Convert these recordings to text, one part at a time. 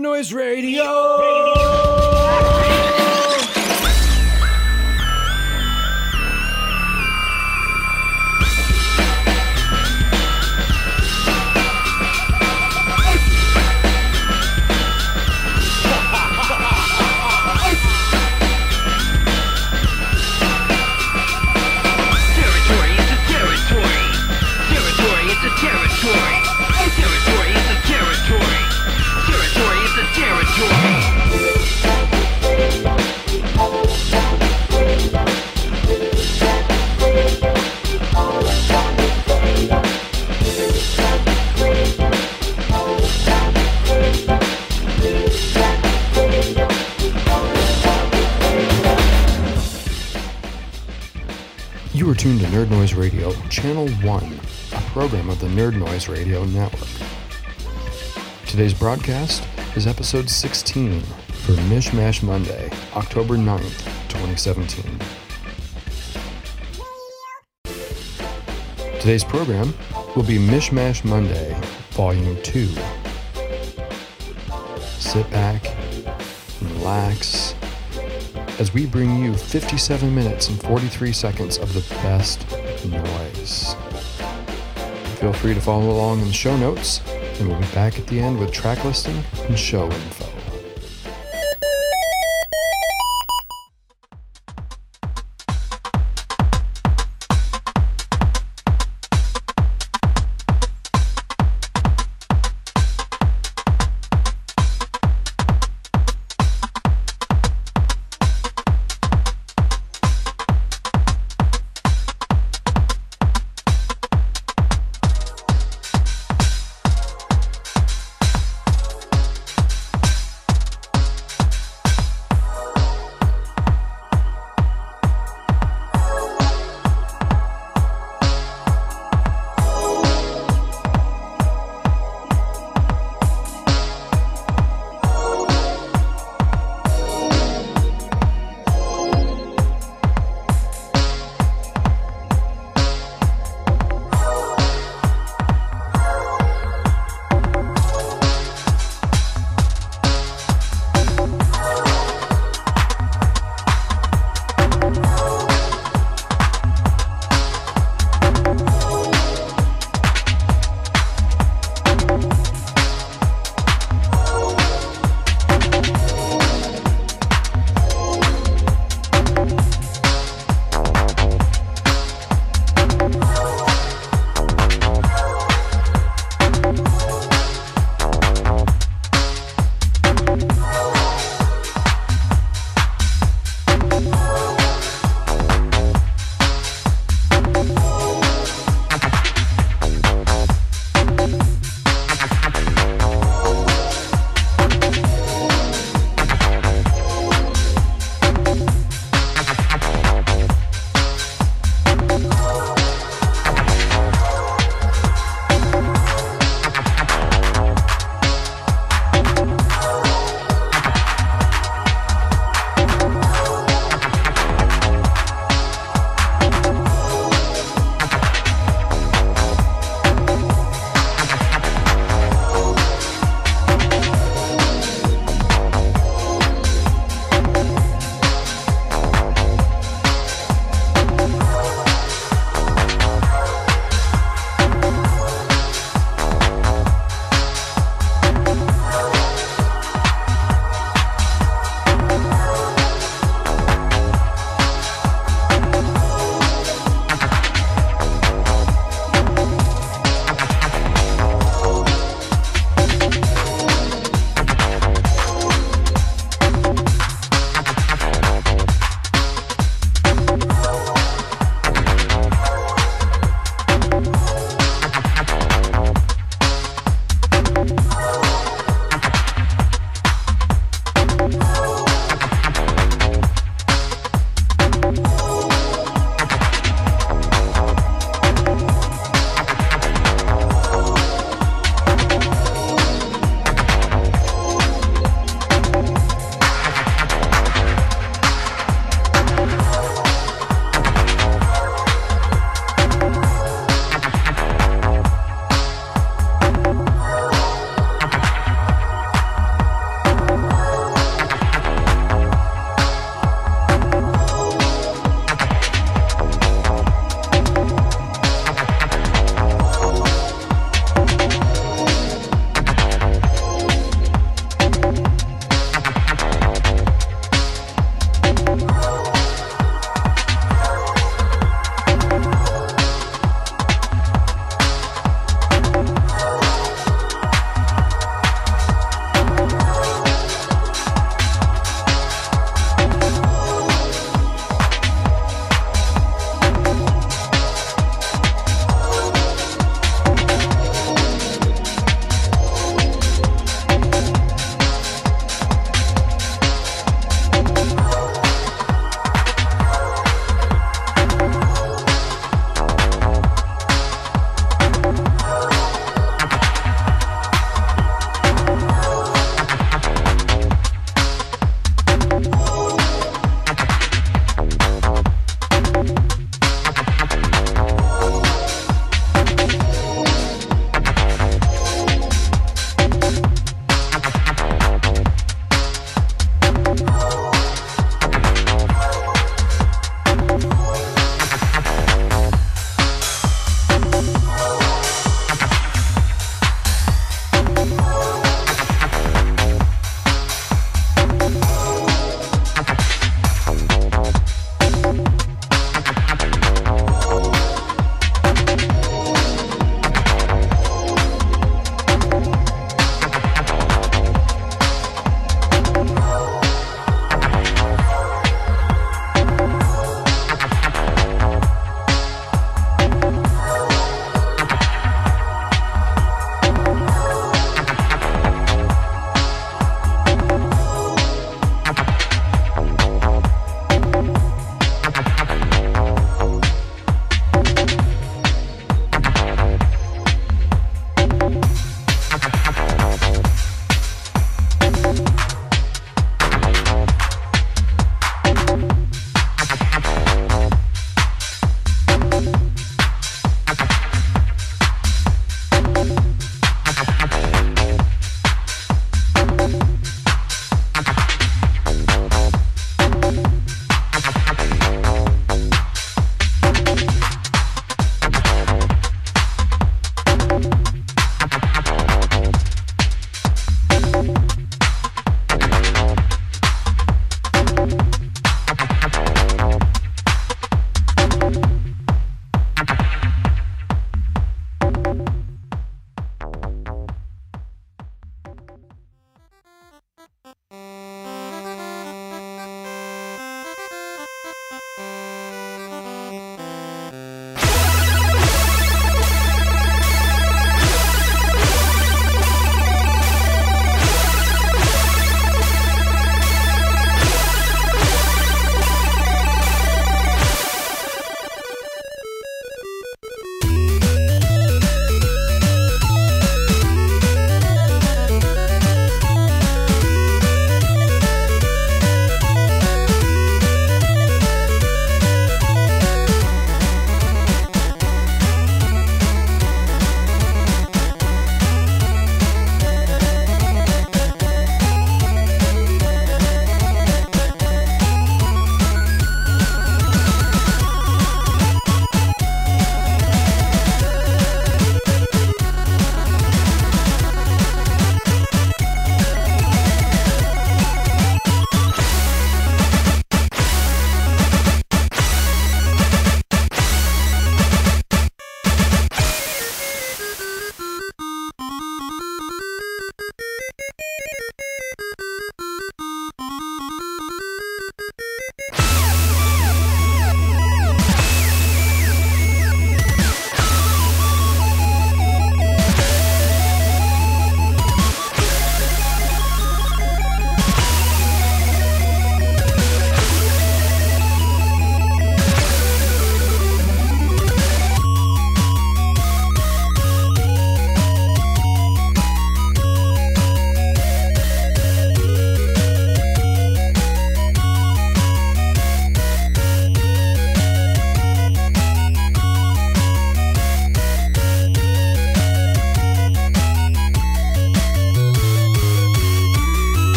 Noise Radio. Program of the Nerd Noise Radio Network. Today's broadcast is episode 16 for Mishmash Monday, October 9th, 2017. Today's program will be Mishmash Monday, Volume 2. Sit back, relax, as we bring you 57 minutes and 43 seconds of the best noise. Feel free to follow along in the show notes, and we'll be back at the end with track listing and show info.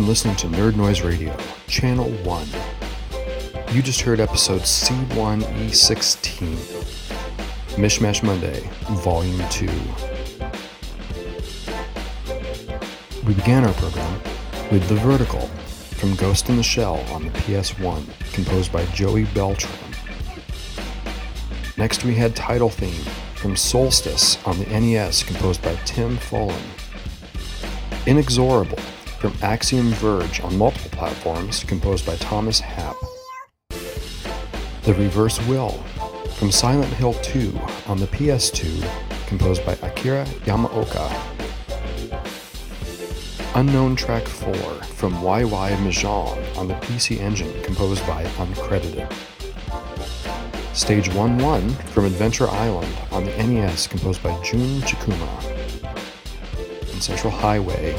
Been listening to Nerd Noise Radio, Channel 1. You just heard episode C1E16, Mishmash Monday, Volume 2. We began our program with The Vertical from Ghost in the Shell on the PS1, composed by Joey Beltram. Next, we had Title Theme from Solstice on the NES, composed by Tim Follin. Inexorable from Axiom Verge on multiple platforms, composed by Thomas Happ. The Reverse Will from Silent Hill 2 on the PS2, composed by Akira Yamaoka. Unknown Track 4 from YY Mahjong on the PC Engine, composed by Uncredited. Stage 1 1 from Adventure Island on the NES, composed by Jun Chikuma. And Central Highway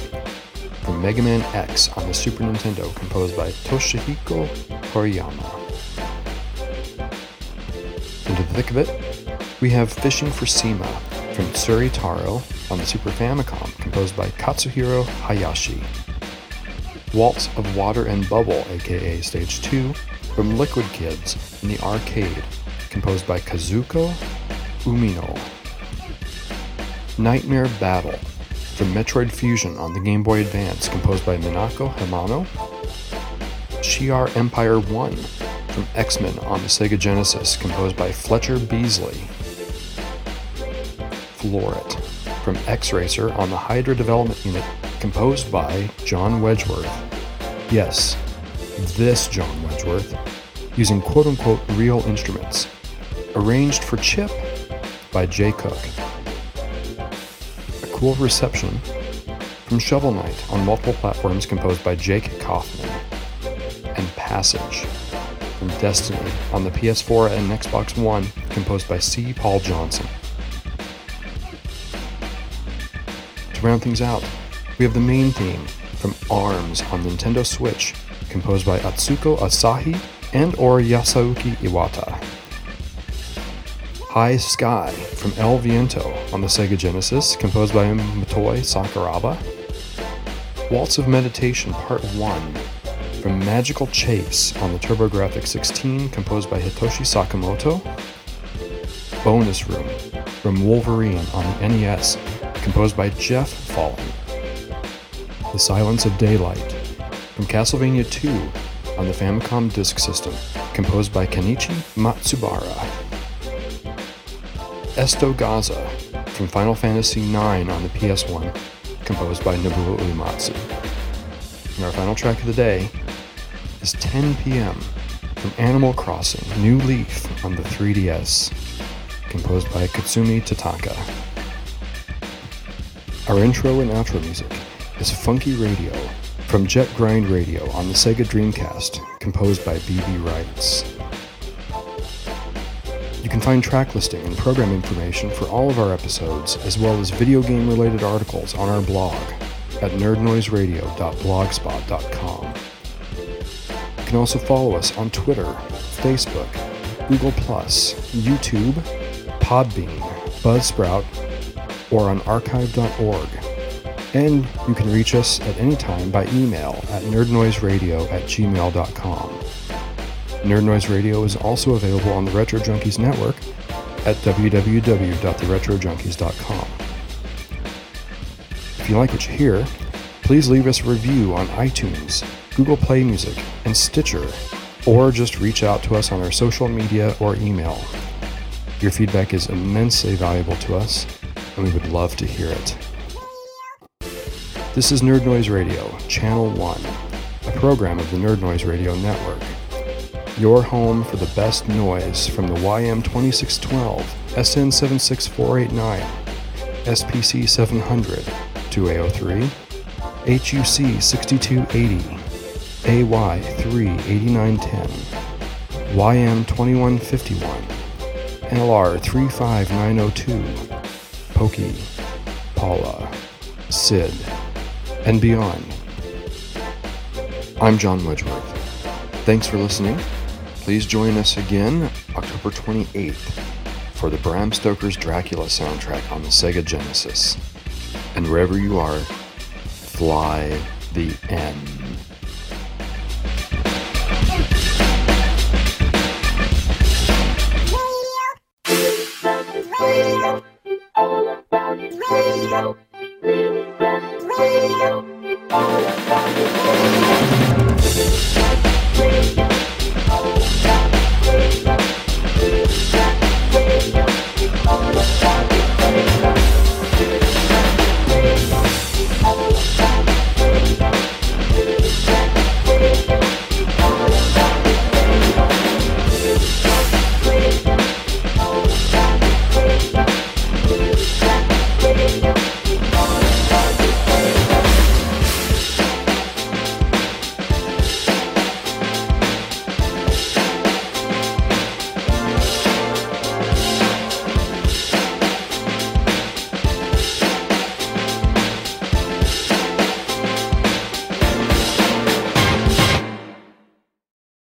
from Mega Man X on the Super Nintendo, composed by Toshihiko Horiyama. Into the thick of it, we have Fishing for Sima from Tsuri Taro on the Super Famicom, composed by Katsuhiro Hayashi. Waltz of Water and Bubble, aka Stage 2, from Liquid Kids in the arcade, composed by Kazuko Umino. Nightmare Battle from Metroid Fusion on the Game Boy Advance, composed by Minako Hamano. Shi'ar Empire 1 from X Men on the Sega Genesis, composed by Fletcher Beasley. Floret from X Racer on the Hydra Development Unit, composed by John Wedgeworth. Yes, this John Wedgeworth, using quote unquote real instruments. Arranged for Chip by Jay Cook cool reception from Shovel Knight on multiple platforms composed by Jake Kaufman, and Passage from Destiny on the PS4 and Xbox One composed by C. Paul Johnson. To round things out, we have the main theme from ARMS on Nintendo Switch composed by Atsuko Asahi and or Yasuaki Iwata. High Sky from El Viento on the Sega Genesis, composed by Motoi Sakuraba. Waltz of Meditation Part 1 from Magical Chase on the TurboGrafx 16, composed by Hitoshi Sakamoto. Bonus Room from Wolverine on the NES, composed by Geoff Follin. The Silence of Daylight from Castlevania 2 on the Famicom Disk System, composed by Kenichi Matsubara. Esto Gaza from Final Fantasy IX on the PS1, composed by Nobuo Uematsu. And our final track of the day is 10 p.m. from Animal Crossing New Leaf on the 3DS, composed by Kazumi Totaka. Our intro and outro music is Funky Radio from Jet Grind Radio on the Sega Dreamcast, composed by BB Rights. You can find track listing and program information for all of our episodes, as well as video game related articles on our blog, at nerdnoiseradio.blogspot.com. You can also follow us on Twitter, Facebook, Google, YouTube, Podbean, Buzzsprout, or on archive.org. And you can reach us at any time by email at nerdnoiseradio at gmail.com. Nerd Noise Radio is also available on the Retro Junkies Network at www.theretrojunkies.com. If you like what you hear, please leave us a review on iTunes, Google Play Music, and Stitcher, or just reach out to us on our social media or email. Your feedback is immensely valuable to us, and we would love to hear it. This is Nerd Noise Radio, Channel 1, a program of the Nerd Noise Radio Network. Your home for the best noise from the YM2612, SN76489, SPC 700, 2A03, HUC 6280, AY 38910, YM 2151, NLR 35902, Pokey, Paula, Sid, and beyond. I'm John Wedgeworth. Thanks for listening. Please join us again October 28th for the Bram Stoker's Dracula soundtrack on the Sega Genesis. And wherever you are, fly the N.